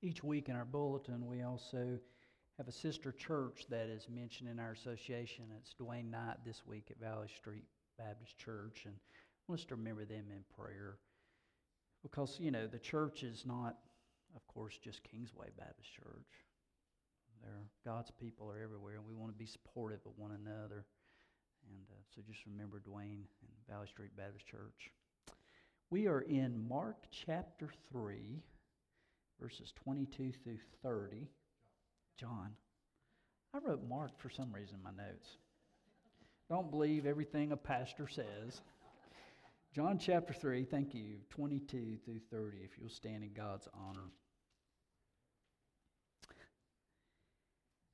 Each week in our bulletin, we also have a sister church that is mentioned in our association. It's Dwayne Knight this week at Valley Street Baptist Church, and I want us to remember them in prayer because, you know, the church is not, of course, just Kingsway Baptist Church. There, God's people are everywhere, and we want to be supportive of one another. And uh, so just remember Dwayne and Valley Street Baptist Church. We are in Mark chapter 3, verses 22 through 30. John. I wrote Mark for some reason in my notes. Don't believe everything a pastor says. John chapter 3, thank you, 22 through 30, if you'll stand in God's honor.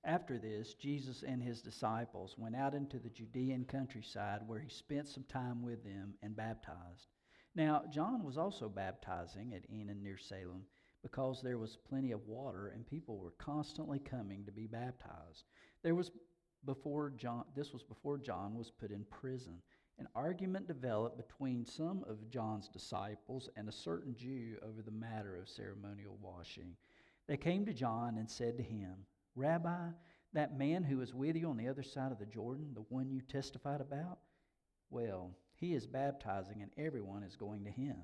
After this, Jesus and his disciples went out into the Judean countryside where he spent some time with them and baptized. Now, John was also baptizing at Aenon near Salem because there was plenty of water and people were constantly coming to be baptized. There was before John this was before John was put in prison. An argument developed between some of John's disciples and a certain Jew over the matter of ceremonial washing. They came to John and said to him, Rabbi, that man who is with you on the other side of the Jordan, the one you testified about, well, he is baptizing and everyone is going to him.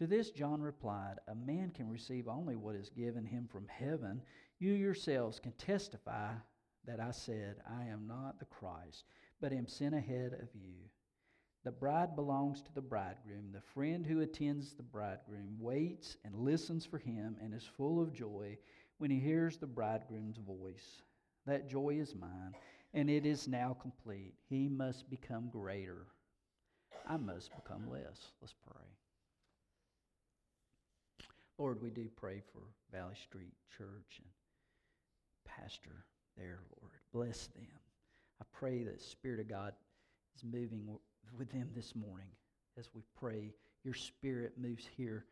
To this, John replied, A man can receive only what is given him from heaven. You yourselves can testify that I said, I am not the Christ, but am sent ahead of you. The bride belongs to the bridegroom. The friend who attends the bridegroom waits and listens for him and is full of joy when he hears the bridegroom's voice. That joy is mine, and it is now complete. He must become greater. I must become less. Let's pray. Lord, we do pray for Valley Street Church and Pastor there, Lord. Bless them. I pray that the Spirit of God is moving with them this morning as we pray. Your Spirit moves here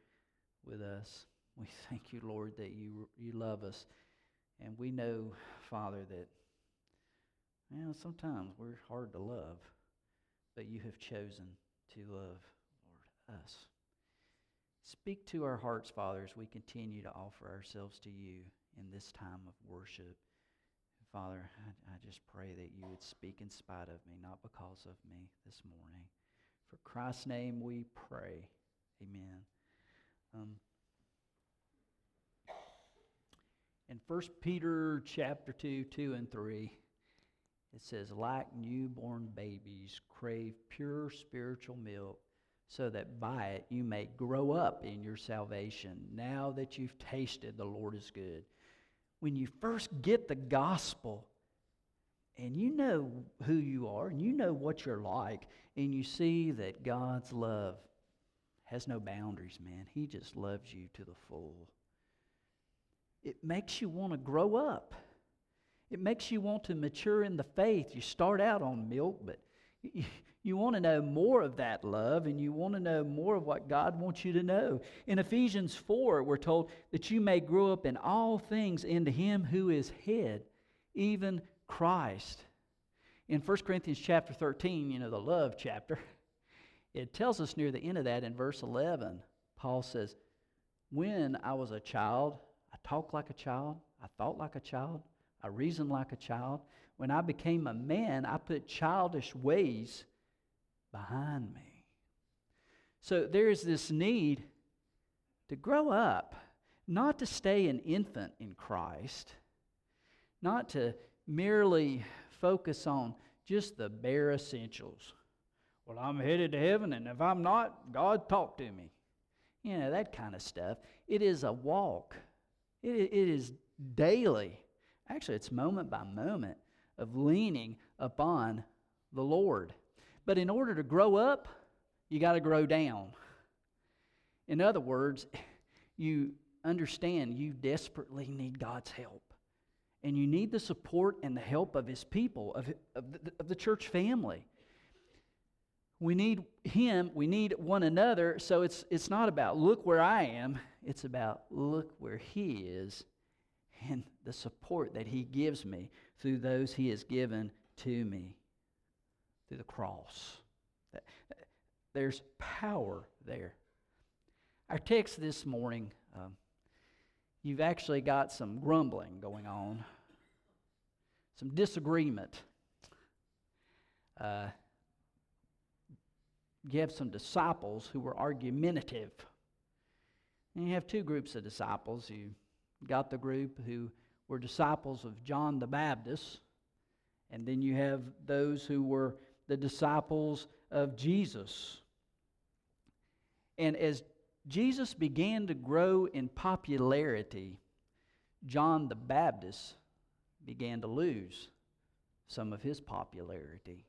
with us. We thank you, Lord, that you, you love us. And we know, Father, that know, sometimes we're hard to love, but you have chosen to love, Lord, us. Speak to our hearts, Father, as we continue to offer ourselves to you in this time of worship. Father, I, I just pray that you would speak in spite of me, not because of me this morning. For Christ's name we pray. Amen. Um, in 1 Peter chapter 2, 2 and 3, it says, like newborn babies, crave pure spiritual milk, so that by it you may grow up in your salvation, now that you've tasted the Lord is good. When you first get the gospel, and you know who you are, and you know what you're like, and you see that God's love has no boundaries, man. He just loves you to the full it makes you want to grow up. It makes you want to mature in the faith. You start out on milk, but you want to know more of that love and you want to know more of what God wants you to know. In Ephesians 4, we're told that you may grow up in all things into Him who is head, even Christ. In 1 Corinthians chapter 13, you know, the love chapter, it tells us near the end of that in verse 11, Paul says, When I was a child, I talked like a child. I thought like a child. I reasoned like a child. When I became a man, I put childish ways behind me. So there is this need to grow up, not to stay an infant in Christ, not to merely focus on just the bare essentials. Well, I'm headed to heaven, and if I'm not, God talk to me. You know, that kind of stuff. It is a walk it, it is daily, actually, it's moment by moment of leaning upon the Lord. But in order to grow up, you got to grow down. In other words, you understand you desperately need God's help. And you need the support and the help of His people, of, of, the, of the church family. We need Him, we need one another, so it's, it's not about look where I am, it's about look where He is and the support that He gives me through those He has given to me through the cross. There's power there. Our text this morning um, you've actually got some grumbling going on, some disagreement. Uh, you have some disciples who were argumentative. And you have two groups of disciples. You got the group who were disciples of John the Baptist, and then you have those who were the disciples of Jesus. And as Jesus began to grow in popularity, John the Baptist began to lose some of his popularity.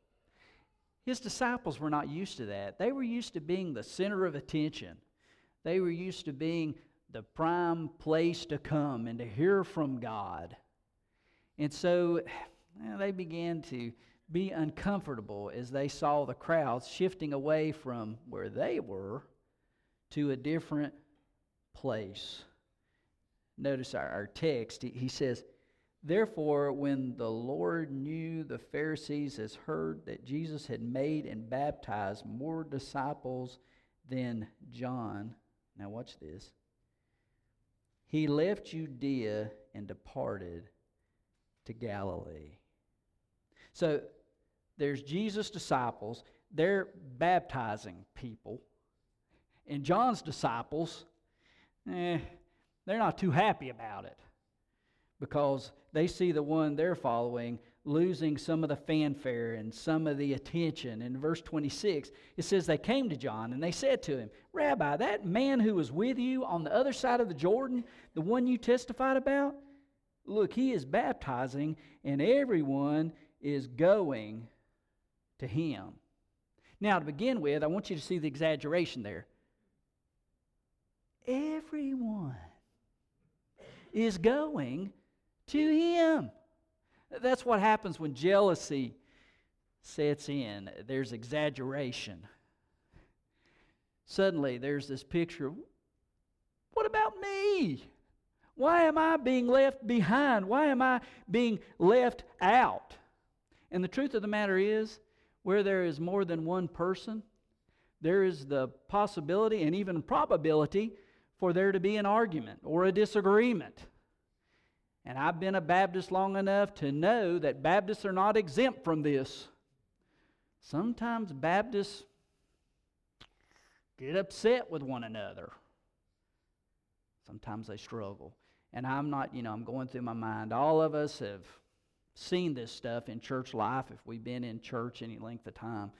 His disciples were not used to that. They were used to being the center of attention. They were used to being the prime place to come and to hear from God. And so they began to be uncomfortable as they saw the crowds shifting away from where they were to a different place. Notice our, our text, he, he says, Therefore, when the Lord knew the Pharisees has heard that Jesus had made and baptized more disciples than John, now watch this, he left Judea and departed to Galilee. So there's Jesus' disciples, they're baptizing people. And John's disciples, eh, they're not too happy about it because they see the one they're following losing some of the fanfare and some of the attention. In verse 26, it says, They came to John and they said to him, Rabbi, that man who was with you on the other side of the Jordan, the one you testified about, look, he is baptizing and everyone is going to him. Now, to begin with, I want you to see the exaggeration there. Everyone is going to him. That's what happens when jealousy sets in. There's exaggeration. Suddenly, there's this picture what about me? Why am I being left behind? Why am I being left out? And the truth of the matter is, where there is more than one person, there is the possibility and even probability for there to be an argument or a disagreement. And I've been a Baptist long enough to know that Baptists are not exempt from this. Sometimes Baptists get upset with one another. Sometimes they struggle. And I'm not, you know, I'm going through my mind. All of us have seen this stuff in church life if we've been in church any length of time.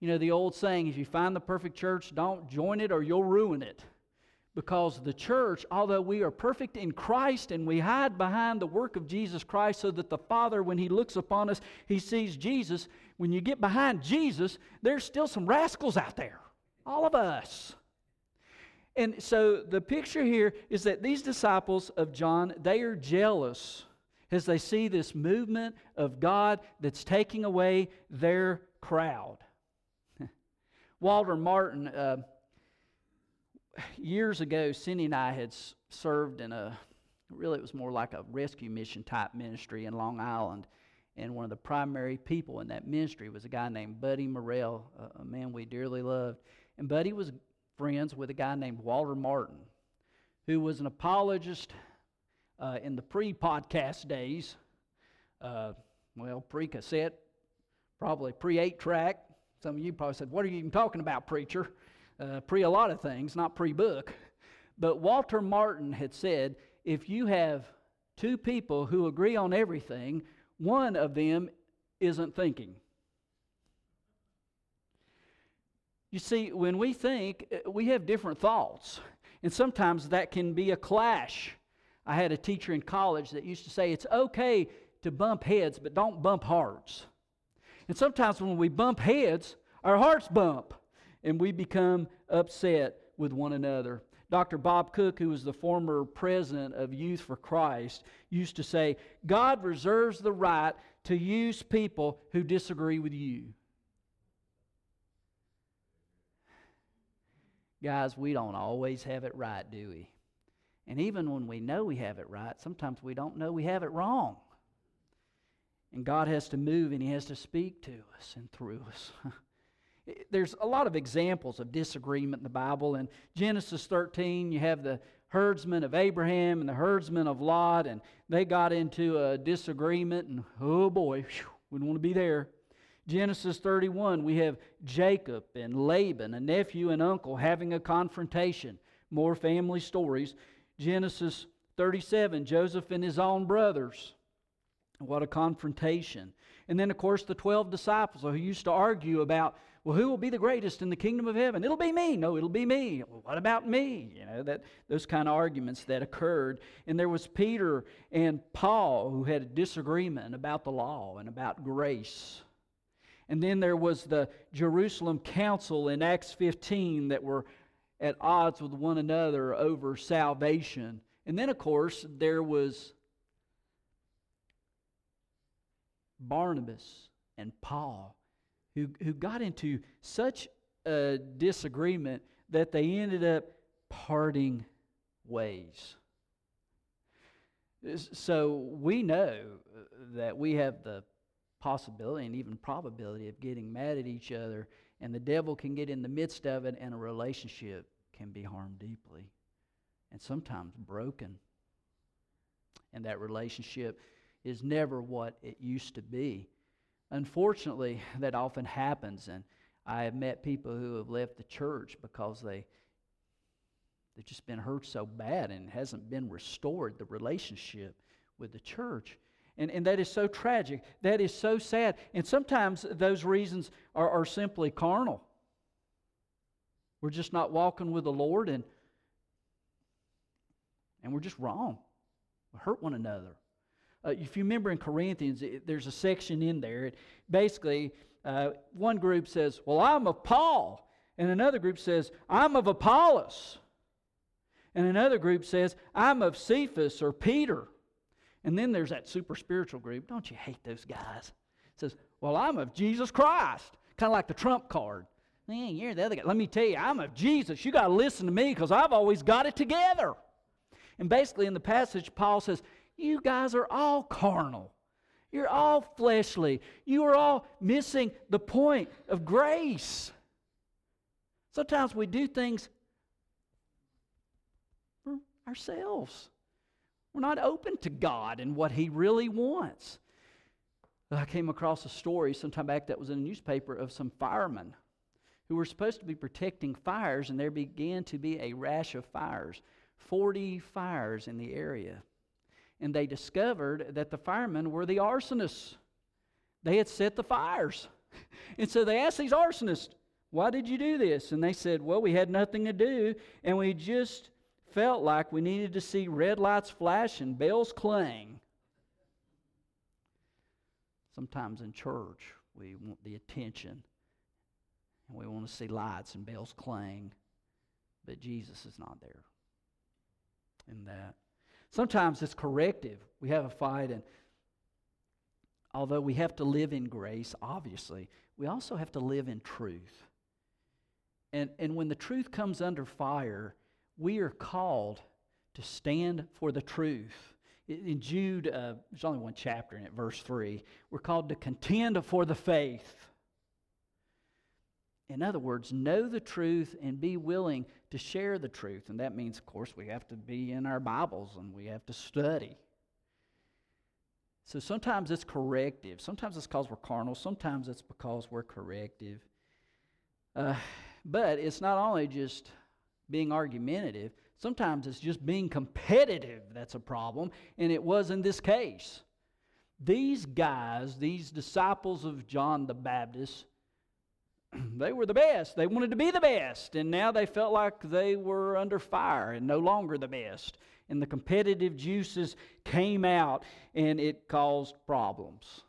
You know, the old saying, if you find the perfect church, don't join it or you'll ruin it. Because the church, although we are perfect in Christ and we hide behind the work of Jesus Christ so that the Father, when He looks upon us, He sees Jesus. When you get behind Jesus, there's still some rascals out there. All of us. And so the picture here is that these disciples of John, they are jealous as they see this movement of God that's taking away their crowd. Walter Martin. Uh, years ago, Cindy and I had served in a, really, it was more like a rescue mission type ministry in Long Island. And one of the primary people in that ministry was a guy named Buddy Morell, a, a man we dearly loved. And Buddy was friends with a guy named Walter Martin, who was an apologist uh, in the pre podcast days. Uh, well, pre cassette, probably pre eight track. Some of you probably said, What are you even talking about, preacher? uh, pre a lot of things, not pre book. But Walter Martin had said if you have two people who agree on everything, one of them isn't thinking. You see, when we think, uh, we have different thoughts. And sometimes that can be a clash. I had a teacher in college that used to say it's okay to bump heads, but don't bump hearts. And sometimes when we bump heads, our hearts bump and we become upset with one another. Dr. Bob Cook, who was the former president of Youth for Christ, used to say, God reserves the right to use people who disagree with you. Guys, we don't always have it right, do we? And even when we know we have it right, sometimes we don't know we have it wrong. And God has to move and He has to speak to us and through us. there's a lot of examples of disagreement in the Bible. In Genesis 13, you have the herdsmen of Abraham and the herdsmen of Lot, and they got into a disagreement, and oh boy, whew, we don't want to be there. Genesis 31, we have Jacob and Laban, a nephew and uncle, having a confrontation. More family stories. Genesis 37, Joseph and his own brothers. What a confrontation. And then, of course, the 12 disciples who used to argue about, well, who will be the greatest in the kingdom of heaven? It'll be me. No, it'll be me. Well, what about me? You know, that, those kind of arguments that occurred. And there was Peter and Paul who had a disagreement about the law and about grace. And then there was the Jerusalem Council in Acts 15 that were at odds with one another over salvation. And then, of course, there was Barnabas and Paul, who, who got into such a disagreement that they ended up parting ways. So we know that we have the possibility and even probability of getting mad at each other, and the devil can get in the midst of it, and a relationship can be harmed deeply and sometimes broken. And that relationship is never what it used to be. Unfortunately, that often happens, and I have met people who have left the church because they they've just been hurt so bad and hasn't been restored the relationship with the church. And, and that is so tragic. That is so sad. And sometimes those reasons are, are simply carnal. We're just not walking with the Lord and and we're just wrong. We hurt one another. Uh, if you remember in Corinthians, it, there's a section in there. It, basically, uh, one group says, Well, I'm of Paul. And another group says, I'm of Apollos. And another group says, I'm of Cephas or Peter. And then there's that super spiritual group. Don't you hate those guys? It says, Well, I'm of Jesus Christ. Kind of like the trump card. Man, you're the other guy. Let me tell you, I'm of Jesus. You got to listen to me because I've always got it together. And basically, in the passage, Paul says, you guys are all carnal. You're all fleshly. You are all missing the point of grace. Sometimes we do things for ourselves. We're not open to God and what He really wants. I came across a story sometime back that was in a newspaper of some firemen who were supposed to be protecting fires, and there began to be a rash of fires 40 fires in the area and they discovered that the firemen were the arsonists. They had set the fires. And so they asked these arsonists, Why did you do this? And they said, Well, we had nothing to do, and we just felt like we needed to see red lights flash and bells clang. Sometimes in church, we want the attention, and we want to see lights and bells clang, but Jesus is not there in that. Sometimes it's corrective. We have a fight, and although we have to live in grace, obviously, we also have to live in truth. And, and when the truth comes under fire, we are called to stand for the truth. In Jude, uh, there's only one chapter in it, verse 3. We're called to contend for the faith. In other words, know the truth and be willing to share the truth. And that means, of course, we have to be in our Bibles and we have to study. So sometimes it's corrective. Sometimes it's because we're carnal. Sometimes it's because we're corrective. Uh, but it's not only just being argumentative, sometimes it's just being competitive that's a problem. And it was in this case. These guys, these disciples of John the Baptist, they were the best. They wanted to be the best. And now they felt like they were under fire and no longer the best. And the competitive juices came out and it caused problems.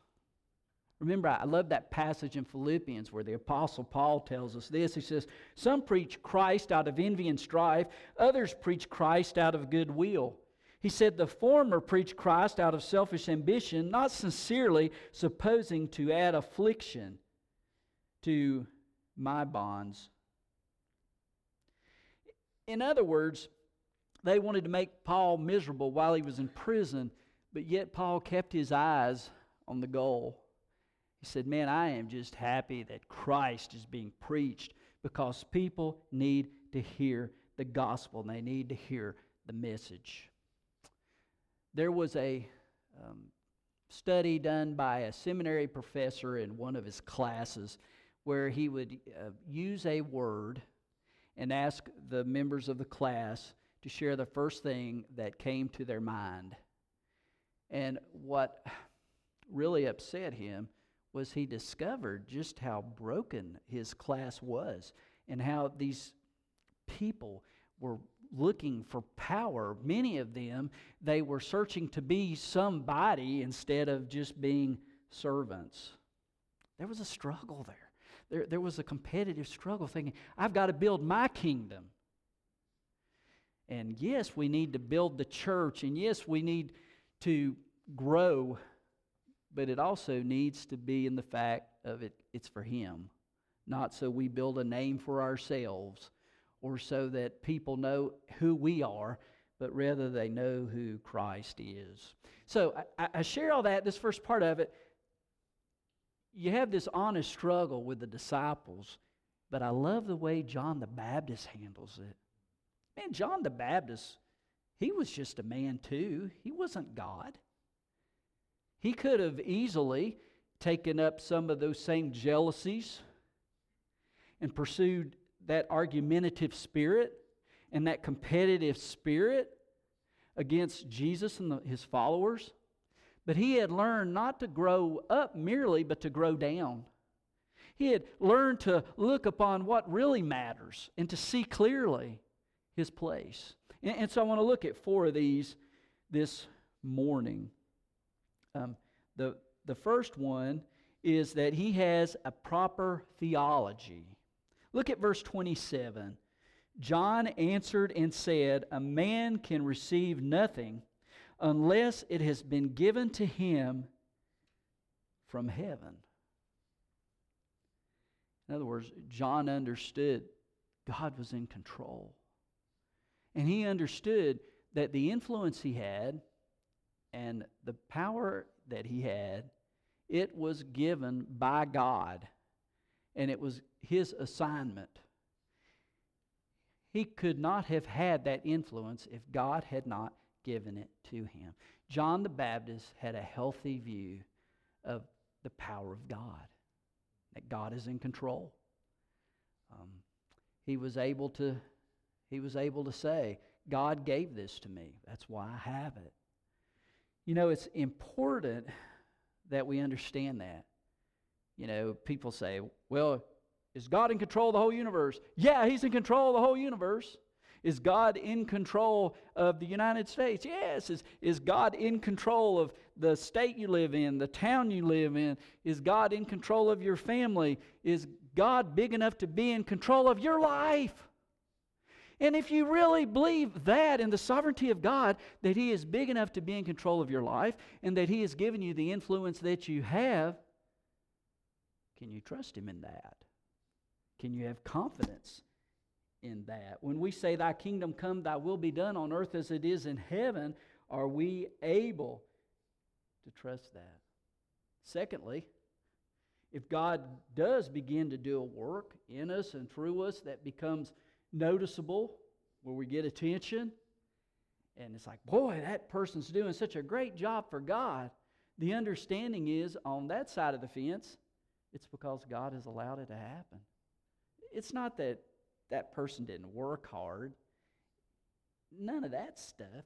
Remember, I love that passage in Philippians where the Apostle Paul tells us this. He says, Some preach Christ out of envy and strife, others preach Christ out of goodwill. He said, The former preach Christ out of selfish ambition, not sincerely, supposing to add affliction to my bonds. In other words, they wanted to make Paul miserable while he was in prison, but yet Paul kept his eyes on the goal. He said, Man, I am just happy that Christ is being preached because people need to hear the gospel and they need to hear the message. There was a um, study done by a seminary professor in one of his classes where he would uh, use a word and ask the members of the class to share the first thing that came to their mind. And what really upset him was he discovered just how broken his class was and how these people were looking for power. Many of them, they were searching to be somebody instead of just being servants. There was a struggle there. There, there was a competitive struggle thinking, I've got to build my kingdom. And yes, we need to build the church, and yes, we need to grow, but it also needs to be in the fact of it, it's for Him, not so we build a name for ourselves or so that people know who we are, but rather they know who Christ is. So I, I share all that, this first part of it. You have this honest struggle with the disciples, but I love the way John the Baptist handles it. Man, John the Baptist, he was just a man too. He wasn't God. He could have easily taken up some of those same jealousies and pursued that argumentative spirit and that competitive spirit against Jesus and the, his followers. But he had learned not to grow up merely, but to grow down. He had learned to look upon what really matters and to see clearly his place. And, and so I want to look at four of these this morning. Um, the, the first one is that he has a proper theology. Look at verse 27. John answered and said, A man can receive nothing unless it has been given to him from heaven. In other words, John understood God was in control. And he understood that the influence he had and the power that he had, it was given by God and it was his assignment. He could not have had that influence if God had not given it to him. John the Baptist had a healthy view of the power of God, that God is in control. Um, he was able to he was able to say, God gave this to me. That's why I have it. You know, it's important that we understand that. You know, people say, well, is God in control of the whole universe? Yeah, He's in control of the whole universe. Is God in control of the United States? Yes. Is, is God in control of the state you live in, the town you live in? Is God in control of your family? Is God big enough to be in control of your life? And if you really believe that in the sovereignty of God, that He is big enough to be in control of your life and that He has given you the influence that you have, can you trust Him in that? Can you have confidence in that? When we say, Thy kingdom come, Thy will be done on earth as it is in heaven, are we able to trust that? Secondly, if God does begin to do a work in us and through us that becomes noticeable, where we get attention, and it's like, boy, that person's doing such a great job for God. The understanding is on that side of the fence, it's because God has allowed it to happen. It's not that that person didn't work hard, none of that stuff.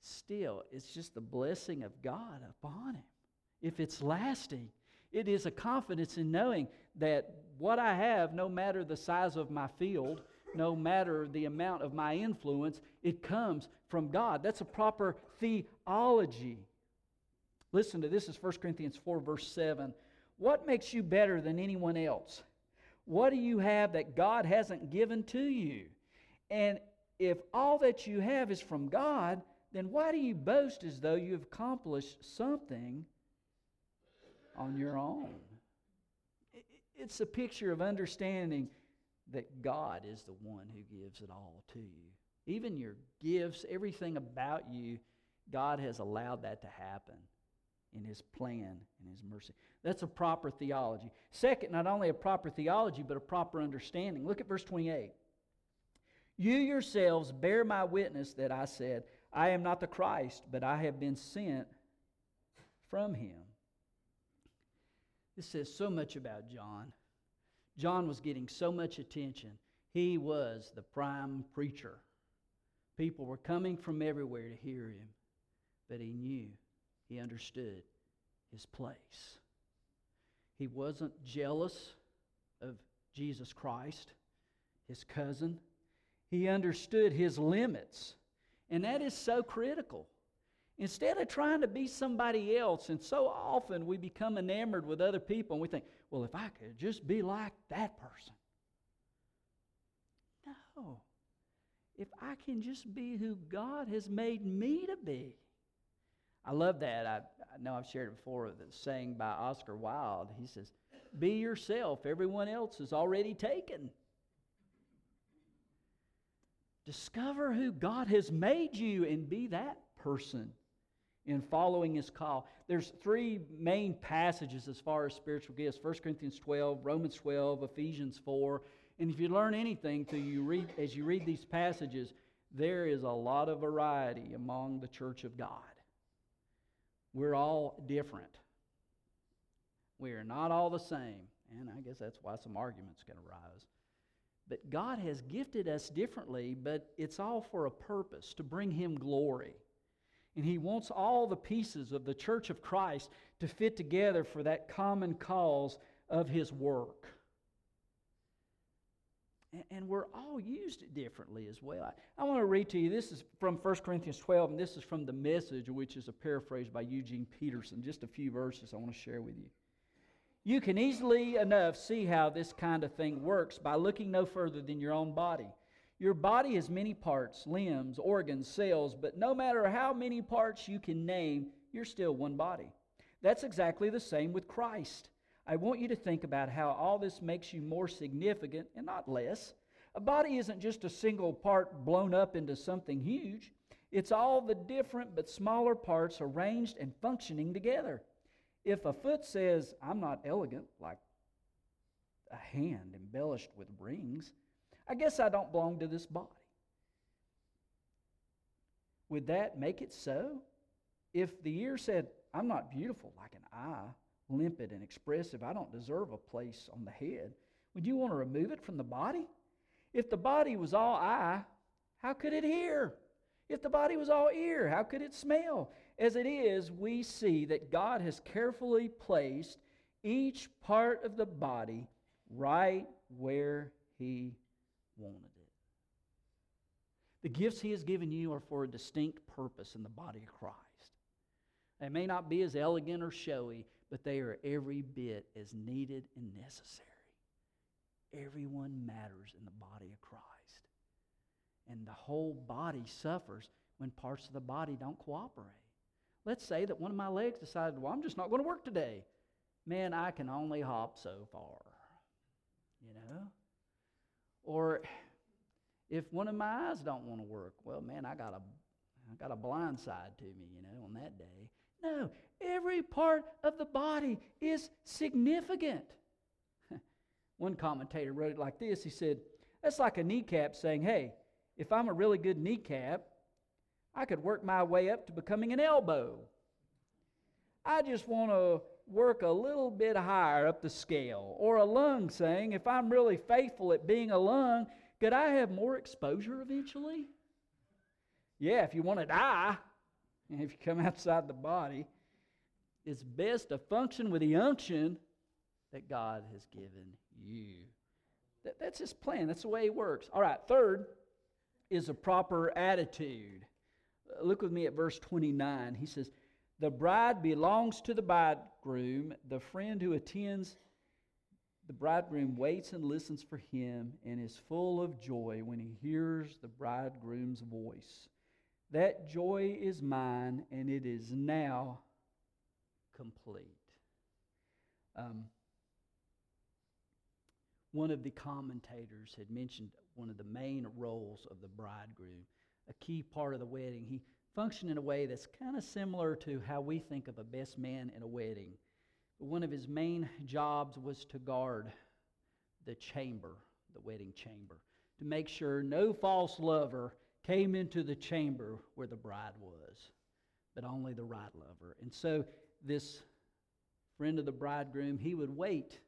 Still, it's just the blessing of God upon him. If it's lasting, it is a confidence in knowing that what I have, no matter the size of my field, no matter the amount of my influence, it comes from God. That's a proper theology. Listen to this is 1 Corinthians 4, verse 7. What makes you better than anyone else? What do you have that God hasn't given to you? And if all that you have is from God, then why do you boast as though you have accomplished something on your own? It's a picture of understanding that God is the one who gives it all to you. Even your gifts, everything about you, God has allowed that to happen in his plan and his mercy. That's a proper theology. Second, not only a proper theology, but a proper understanding. Look at verse 28. You yourselves bear my witness that I said, I am not the Christ, but I have been sent from him. This says so much about John. John was getting so much attention. He was the prime preacher. People were coming from everywhere to hear him, but he knew, he understood his place. He wasn't jealous of Jesus Christ, his cousin. He understood his limits, and that is so critical. Instead of trying to be somebody else, and so often we become enamored with other people and we think, well, if I could just be like that person. No. If I can just be who God has made me to be. I love that. I, I know I've shared it before, the saying by Oscar Wilde. He says, Be yourself, everyone else is already taken. Discover who God has made you and be that person in following his call. There's three main passages as far as spiritual gifts 1 Corinthians 12, Romans 12, Ephesians 4. And if you learn anything to you read, as you read these passages, there is a lot of variety among the church of God. We're all different. We are not all the same. And I guess that's why some arguments can arise. But God has gifted us differently, but it's all for a purpose to bring Him glory. And he wants all the pieces of the church of Christ to fit together for that common cause of his work. And we're all used differently as well. I want to read to you. This is from 1 Corinthians 12, and this is from the message, which is a paraphrase by Eugene Peterson. Just a few verses I want to share with you. You can easily enough see how this kind of thing works by looking no further than your own body. Your body has many parts, limbs, organs, cells, but no matter how many parts you can name, you're still one body. That's exactly the same with Christ. I want you to think about how all this makes you more significant and not less. A body isn't just a single part blown up into something huge, it's all the different but smaller parts arranged and functioning together. If a foot says, I'm not elegant, like a hand embellished with rings, I guess I don't belong to this body. Would that make it so? If the ear said, I'm not beautiful like an eye, limpid and expressive, I don't deserve a place on the head, would you want to remove it from the body? If the body was all eye, how could it hear? If the body was all ear, how could it smell? As it is, we see that God has carefully placed each part of the body right where He wanted it. The gifts He has given you are for a distinct purpose in the body of Christ. They may not be as elegant or showy, but they are every bit as needed and necessary. Everyone matters in the body of Christ. And the whole body suffers when parts of the body don't cooperate. Let's say that one of my legs decided, well, I'm just not going to work today. Man, I can only hop so far. You know? Or if one of my eyes don't want to work, well, man, I got a I got a blind side to me, you know, on that day. No, every part of the body is significant. one commentator wrote it like this. He said, "That's like a kneecap saying, "Hey, if I'm a really good kneecap, I could work my way up to becoming an elbow. I just want to work a little bit higher up the scale. Or a lung saying, if I'm really faithful at being a lung, could I have more exposure eventually? Yeah, if you want to die, if you come outside the body, it's best to function with the unction that God has given you. That, that's his plan. That's the way he works. All right, third is a proper attitude. Look with me at verse 29. He says, the bride belongs to the bridegroom. The friend who attends the bridegroom waits and listens for him and is full of joy when he hears the bridegroom's voice. That joy is mine, and it is now complete. Um, one of the commentators had mentioned one of the main roles of the bridegroom, a key part of the wedding. He function in a way that's kind of similar to how we think of a best man in a wedding. One of his main jobs was to guard the chamber, the wedding chamber, to make sure no false lover came into the chamber where the bride was, but only the right lover. And so this friend of the bridegroom, he would wait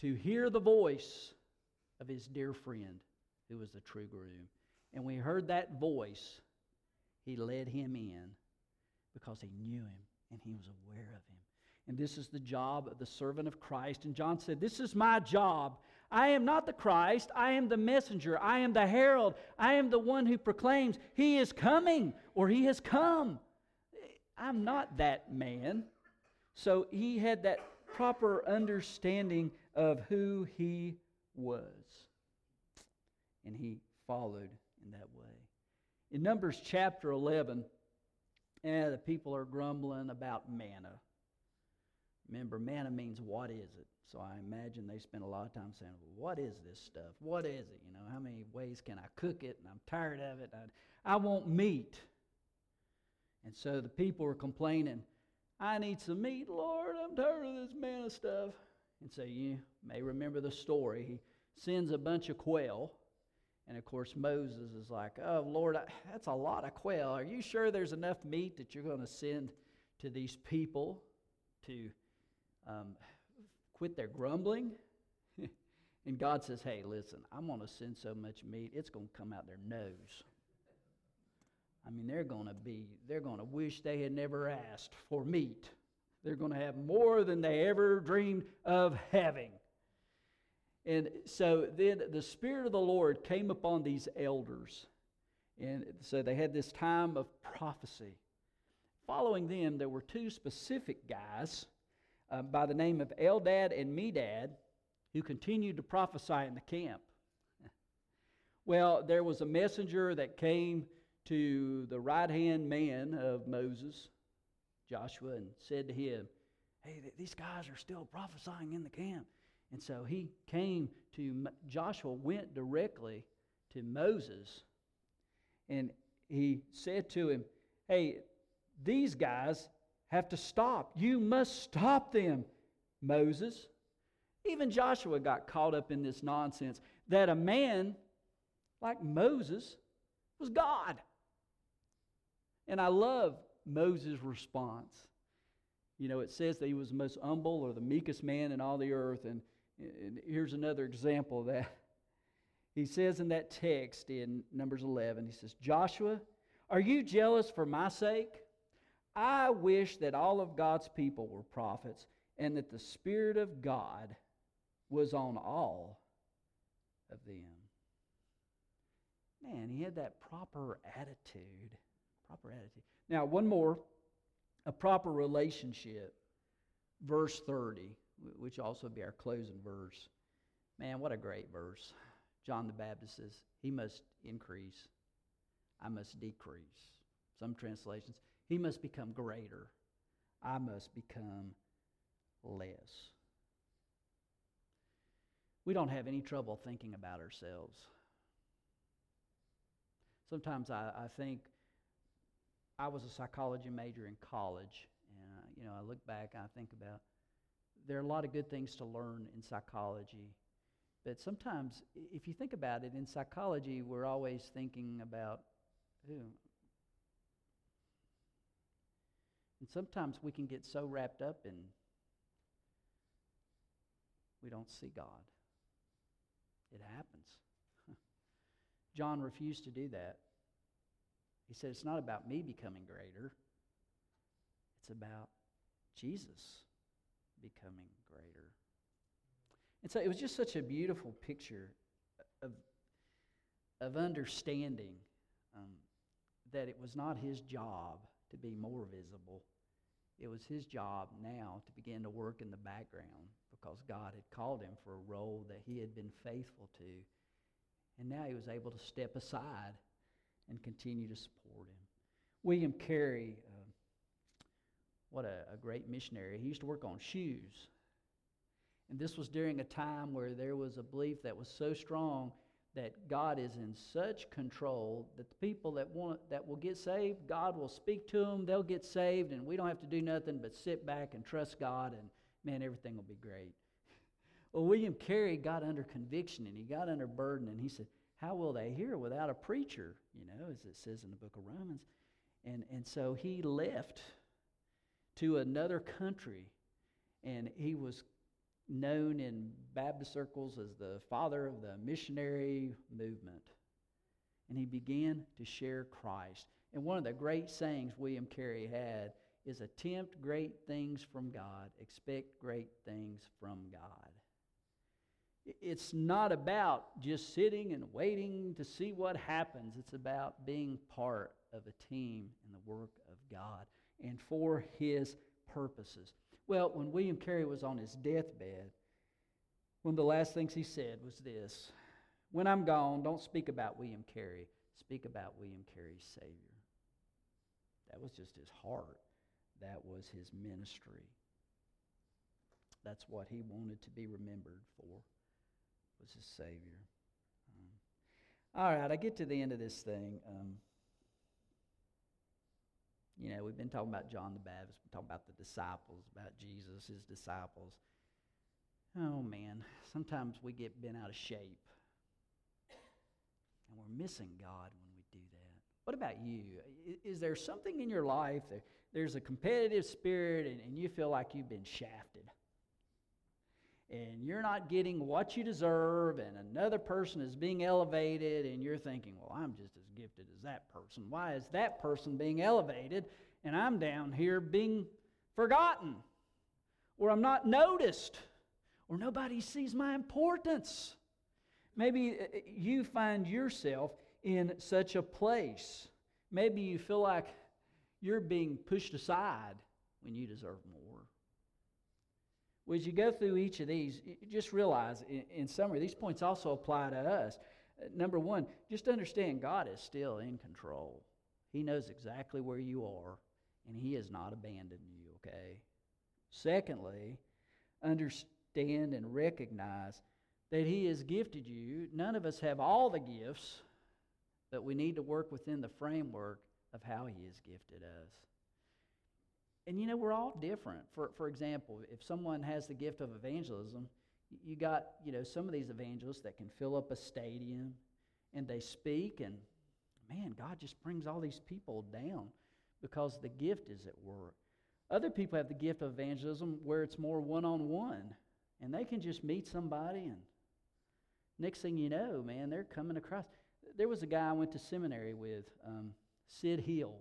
to hear the voice of his dear friend who was the true groom. And we heard that voice, he led him in because he knew him and he was aware of him. And this is the job of the servant of Christ. And John said, This is my job. I am not the Christ. I am the messenger. I am the herald. I am the one who proclaims, He is coming or He has come. I'm not that man. So he had that proper understanding of who he was. And he followed in that way. In Numbers chapter 11, eh, the people are grumbling about manna. Remember, manna means what is it? So I imagine they spend a lot of time saying, well, What is this stuff? What is it? You know, how many ways can I cook it? And I'm tired of it. I, I want meat. And so the people are complaining, I need some meat, Lord. I'm tired of this manna stuff. And so you may remember the story. He sends a bunch of quail. And of course, Moses is like, Oh, Lord, that's a lot of quail. Are you sure there's enough meat that you're going to send to these people to um, quit their grumbling. and God says, hey, listen, I'm going to send so much meat, it's going to come out their nose. I mean, they're going to be, they're going to wish they had never asked for meat. They're going to have more than they ever dreamed of having. And so then the Spirit of the Lord came upon these elders. And so they had this time of prophecy. Following them, there were two specific guys uh, by the name of Eldad and Medad who continued to prophesy in the camp. well, there was a messenger that came to the right hand man of Moses, Joshua, and said to him, Hey, these guys are still prophesying in the camp. And so he came to, Joshua went directly to Moses and he said to him, Hey, these guys have to stop. You must stop them, Moses. Even Joshua got caught up in this nonsense that a man like Moses was God. And I love Moses' response. You know, it says that he was the most humble or the meekest man in all the earth. And, here's another example of that. He says in that text in Numbers 11, he says, Joshua, are you jealous for my sake? I wish that all of God's people were prophets and that the Spirit of God was on all of them. Man, he had that proper attitude. Proper attitude. Now, one more a proper relationship. Verse 30, which also be our closing verse. Man, what a great verse. John the Baptist says, He must increase, I must decrease. Some translations, he must become greater. I must become less. We don't have any trouble thinking about ourselves. Sometimes I, I think I was a psychology major in college, and uh, you know I look back I think about there are a lot of good things to learn in psychology, but sometimes if you think about it, in psychology we're always thinking about, ooh, And sometimes we can get so wrapped up in we don't see God. It happens. John refused to do that. He said, It's not about me becoming greater, it's about Jesus becoming greater. And so it was just such a beautiful picture of, of understanding um, that it was not his job to be more visible. It was his job now to begin to work in the background because God had called him for a role that he had been faithful to. And now he was able to step aside and continue to support him. William Carey, what a, a great missionary, he used to work on shoes. And this was during a time where there was a belief that was so strong that God is in such control that the people that want that will get saved, God will speak to them, they'll get saved, and we don't have to do nothing but sit back and trust God, and man, everything will be great. Well, William Carey got under conviction and he got under burden, and he said, how will they hear without a preacher? You know, as it says in the book of Romans. And, and so he left to another country, and he was known in Baptist circles as the father of the missionary movement. And he began to share Christ. And one of the great sayings William Carey had is attempt great things from God, expect great things from God. It's not about just sitting and waiting to see what happens. It's about being part of a team in the work of God and for His purposes. Well, when William Carey was on his deathbed, one of the last things he said was this When I'm gone, don't speak about William Carey, speak about William Carey's Savior. That was just his heart, that was his ministry. That's what he wanted to be remembered for was his Savior. Um, all right, I get to the end of this thing. Um, you know, we've been talking about John the Baptist, we're talking about the disciples, about Jesus, his disciples. Oh man, sometimes we get bent out of shape. And we're missing God when we do that. What about you? Is there something in your life that there's a competitive spirit and, and you feel like you've been shafted? and you're not getting what you deserve, and another person is being elevated, and you're thinking, well, I'm just gifted as that person. Why is that person being elevated, and I'm down here being forgotten, or I'm not noticed, or nobody sees my importance? Maybe uh, uh, you find yourself in such a place. Maybe you feel like you're being pushed aside when you deserve more. Well, as you go through each of these, just realize, in, in summary, these points also apply to us. Number one, just understand God is still in control. He knows exactly where you are, and He has not abandoned you, okay? Secondly, understand and recognize that He has gifted you. None of us have all the gifts, but we need to work within the framework of how He has gifted us. And you know, we're all different. For, for example, if someone has the gift of evangelism, you got, you know, some of these evangelists that can fill up a stadium and they speak, and man, God just brings all these people down because the gift is at work. Other people have the gift of evangelism where it's more one on one, and they can just meet somebody, and next thing you know, man, they're coming across. There was a guy I went to seminary with, um, Sid Hill.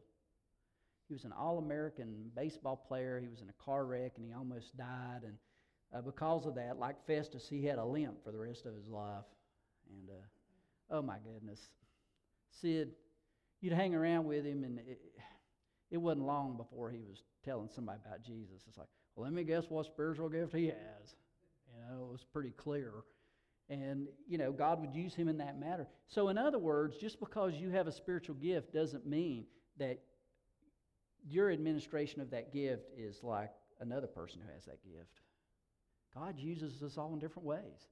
He was an All American baseball player. He was in a car wreck and he almost died. And uh, because of that, like Festus, he had a limp for the rest of his life. And uh, oh my goodness, Sid, you'd hang around with him, and it, it wasn't long before he was telling somebody about Jesus. It's like, well, let me guess what spiritual gift he has. You know, it was pretty clear. And, you know, God would use him in that matter. So, in other words, just because you have a spiritual gift doesn't mean that your administration of that gift is like another person who has that gift. God uses us all in different ways.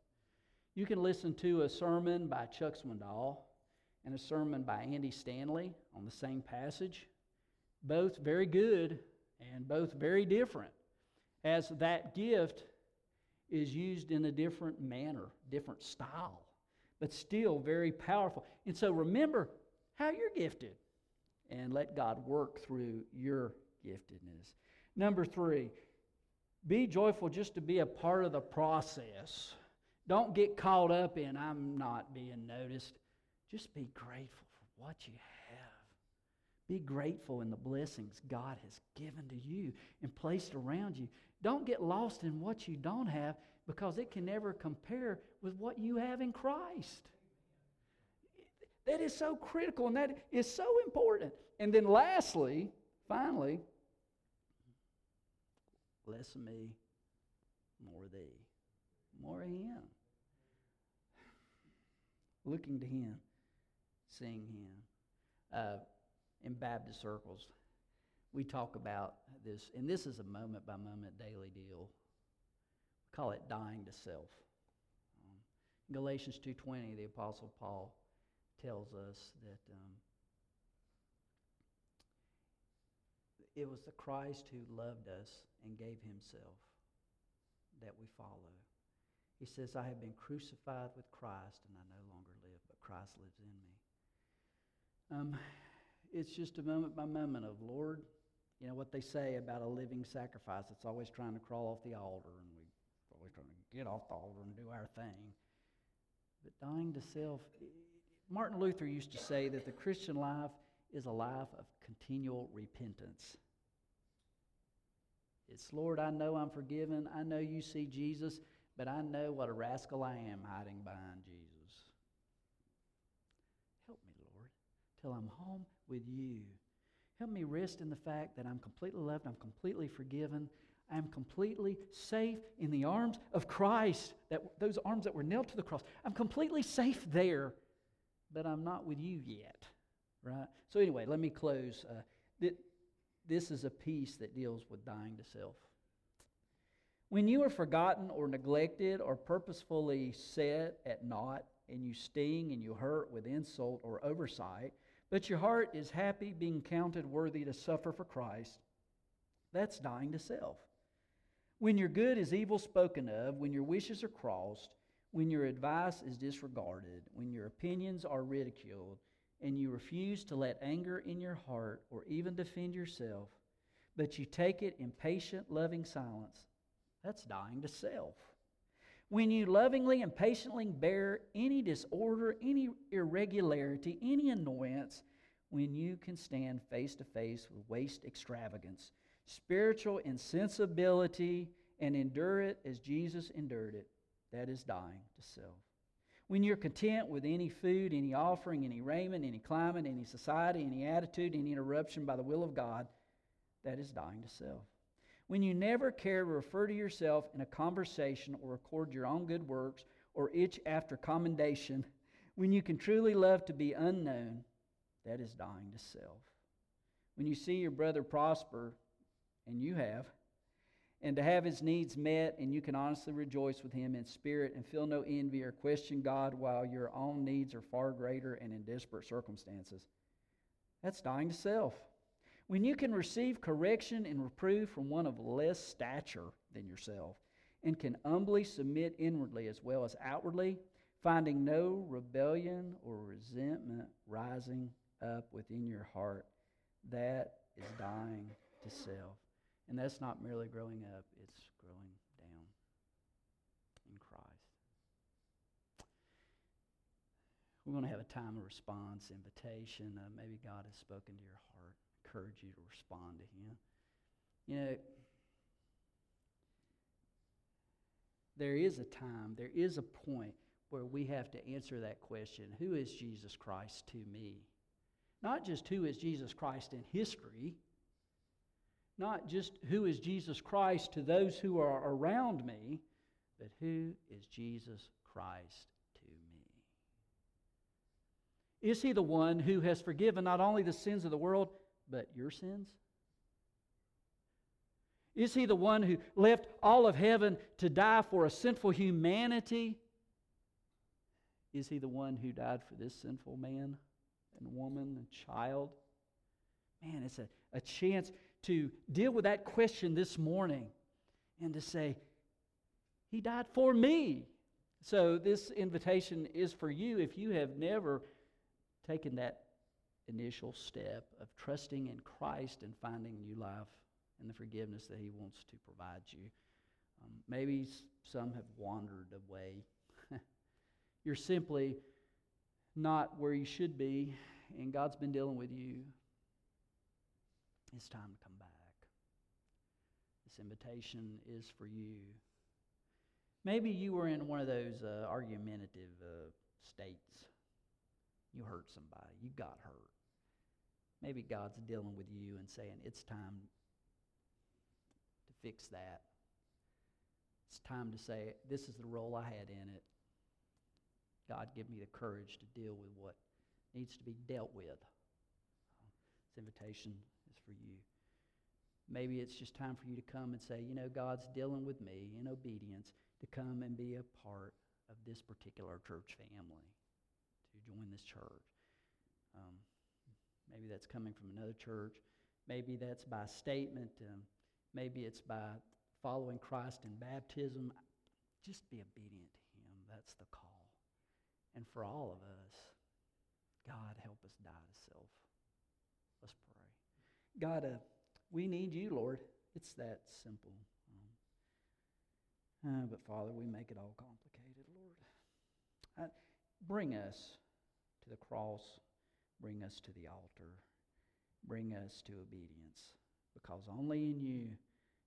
You can listen to a sermon by Chuck Swindoll and a sermon by Andy Stanley on the same passage, both very good and both very different, as that gift is used in a different manner, different style, but still very powerful. And so remember how you're gifted and let God work through your giftedness. Number three, be joyful just to be a part of the process. Don't get caught up in, I'm not being noticed. Just be grateful for what you have. Be grateful in the blessings God has given to you and placed around you. Don't get lost in what you don't have because it can never compare with what you have in Christ. That is so critical and that is so important. And then, lastly, finally, less of me, more of thee. More of Him. Looking to Him, seeing Him. Uh, in Baptist circles, we talk about this, and this is a moment by moment daily deal. We call it dying to self. Um, Galatians 2.20, the Apostle Paul tells us that um, it was the Christ who loved us and gave himself that we follow. He says, I have been crucified with Christ, and I no longer live, but Christ lives in me. Um, it's just a moment by moment of, Lord, you know what they say about a living sacrifice. It's always trying to crawl off the altar, and we're always trying to get off the altar and do our thing. But dying to self, Martin Luther used to say that the Christian life is a life of continual repentance. It's, Lord, I know I'm forgiven. I know you see Jesus, but I know what a rascal I am hiding behind Jesus. Help me, Lord, till I'm home with you. Help me rest in the fact that I'm completely loved, I'm completely forgiven, I'm completely safe in the arms of Christ, that, those arms that were nailed to the cross. I'm completely safe there, but I'm not with you yet, right? So, anyway, let me close. Uh, this is a piece that deals with dying to self. When you are forgotten or neglected or purposefully set at naught, and you sting and you hurt with insult or oversight, but your heart is happy being counted worthy to suffer for Christ, that's dying to self. When your good is evil spoken of, when your wishes are crossed, when your advice is disregarded, when your opinions are ridiculed, and you refuse to let anger in your heart or even defend yourself, but you take it in patient, loving silence, that's dying to self. When you lovingly and patiently bear any disorder, any irregularity, any annoyance, when you can stand face to face with waste extravagance, spiritual insensibility, and endure it as Jesus endured it, that is dying to self. When you're content with any food, any offering, any raiment, any climate, any society, any attitude, any interruption by the will of God, that is dying to self. When you never care to refer to yourself in a conversation or record your own good works or itch after commendation, when you can truly love to be unknown, that is dying to self. When you see your brother prosper, and you have, and to have his needs met, and you can honestly rejoice with him in spirit and feel no envy or question God while your own needs are far greater and in desperate circumstances. That's dying to self. When you can receive correction and reproof from one of less stature than yourself, and can humbly submit inwardly as well as outwardly, finding no rebellion or resentment rising up within your heart, that is dying to self. And that's not merely growing up, it's growing down in Christ. We're going to have a time of response, invitation. Uh, maybe God has spoken to your heart, encourage you to respond to Him. You know, there is a time, there is a point where we have to answer that question Who is Jesus Christ to me? Not just who is Jesus Christ in history, not just who is Jesus Christ to those who are around me, but who is Jesus Christ to me? Is he the one who has forgiven not only the sins of the world, but your sins? Is he the one who left all of heaven to die for a sinful humanity? Is he the one who died for this sinful man and woman and child? Man, it's a, a chance to deal with that question this morning and to say, He died for me. So, this invitation is for you if you have never taken that initial step of trusting in Christ and finding new life and the forgiveness that He wants to provide you. Um, maybe some have wandered away. You're simply not where you should be, and God's been dealing with you. It's time to come back. This invitation is for you. Maybe you were in one of those uh, argumentative uh, states. You hurt somebody, you got hurt. Maybe God's dealing with you and saying, It's time to fix that. It's time to say, This is the role I had in it. God, give me the courage to deal with what needs to be dealt with. This invitation is for you. Maybe it's just time for you to come and say, you know, God's dealing with me in obedience to come and be a part of this particular church family, to join this church. Um, maybe that's coming from another church. Maybe that's by statement. Um, maybe it's by following Christ in baptism. Just be obedient to Him. That's the call. And for all of us, God, help us die to self. God, uh, we need you, Lord. It's that simple. Um, uh, but Father, we make it all complicated, Lord. Uh, bring us to the cross. Bring us to the altar. Bring us to obedience. Because only in you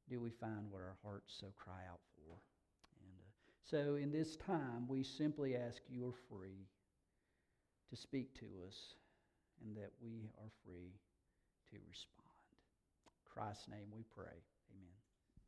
do we find what our hearts so cry out for. And uh, so in this time, we simply ask you are free to speak to us and that we are free to respond. Christ's name we pray.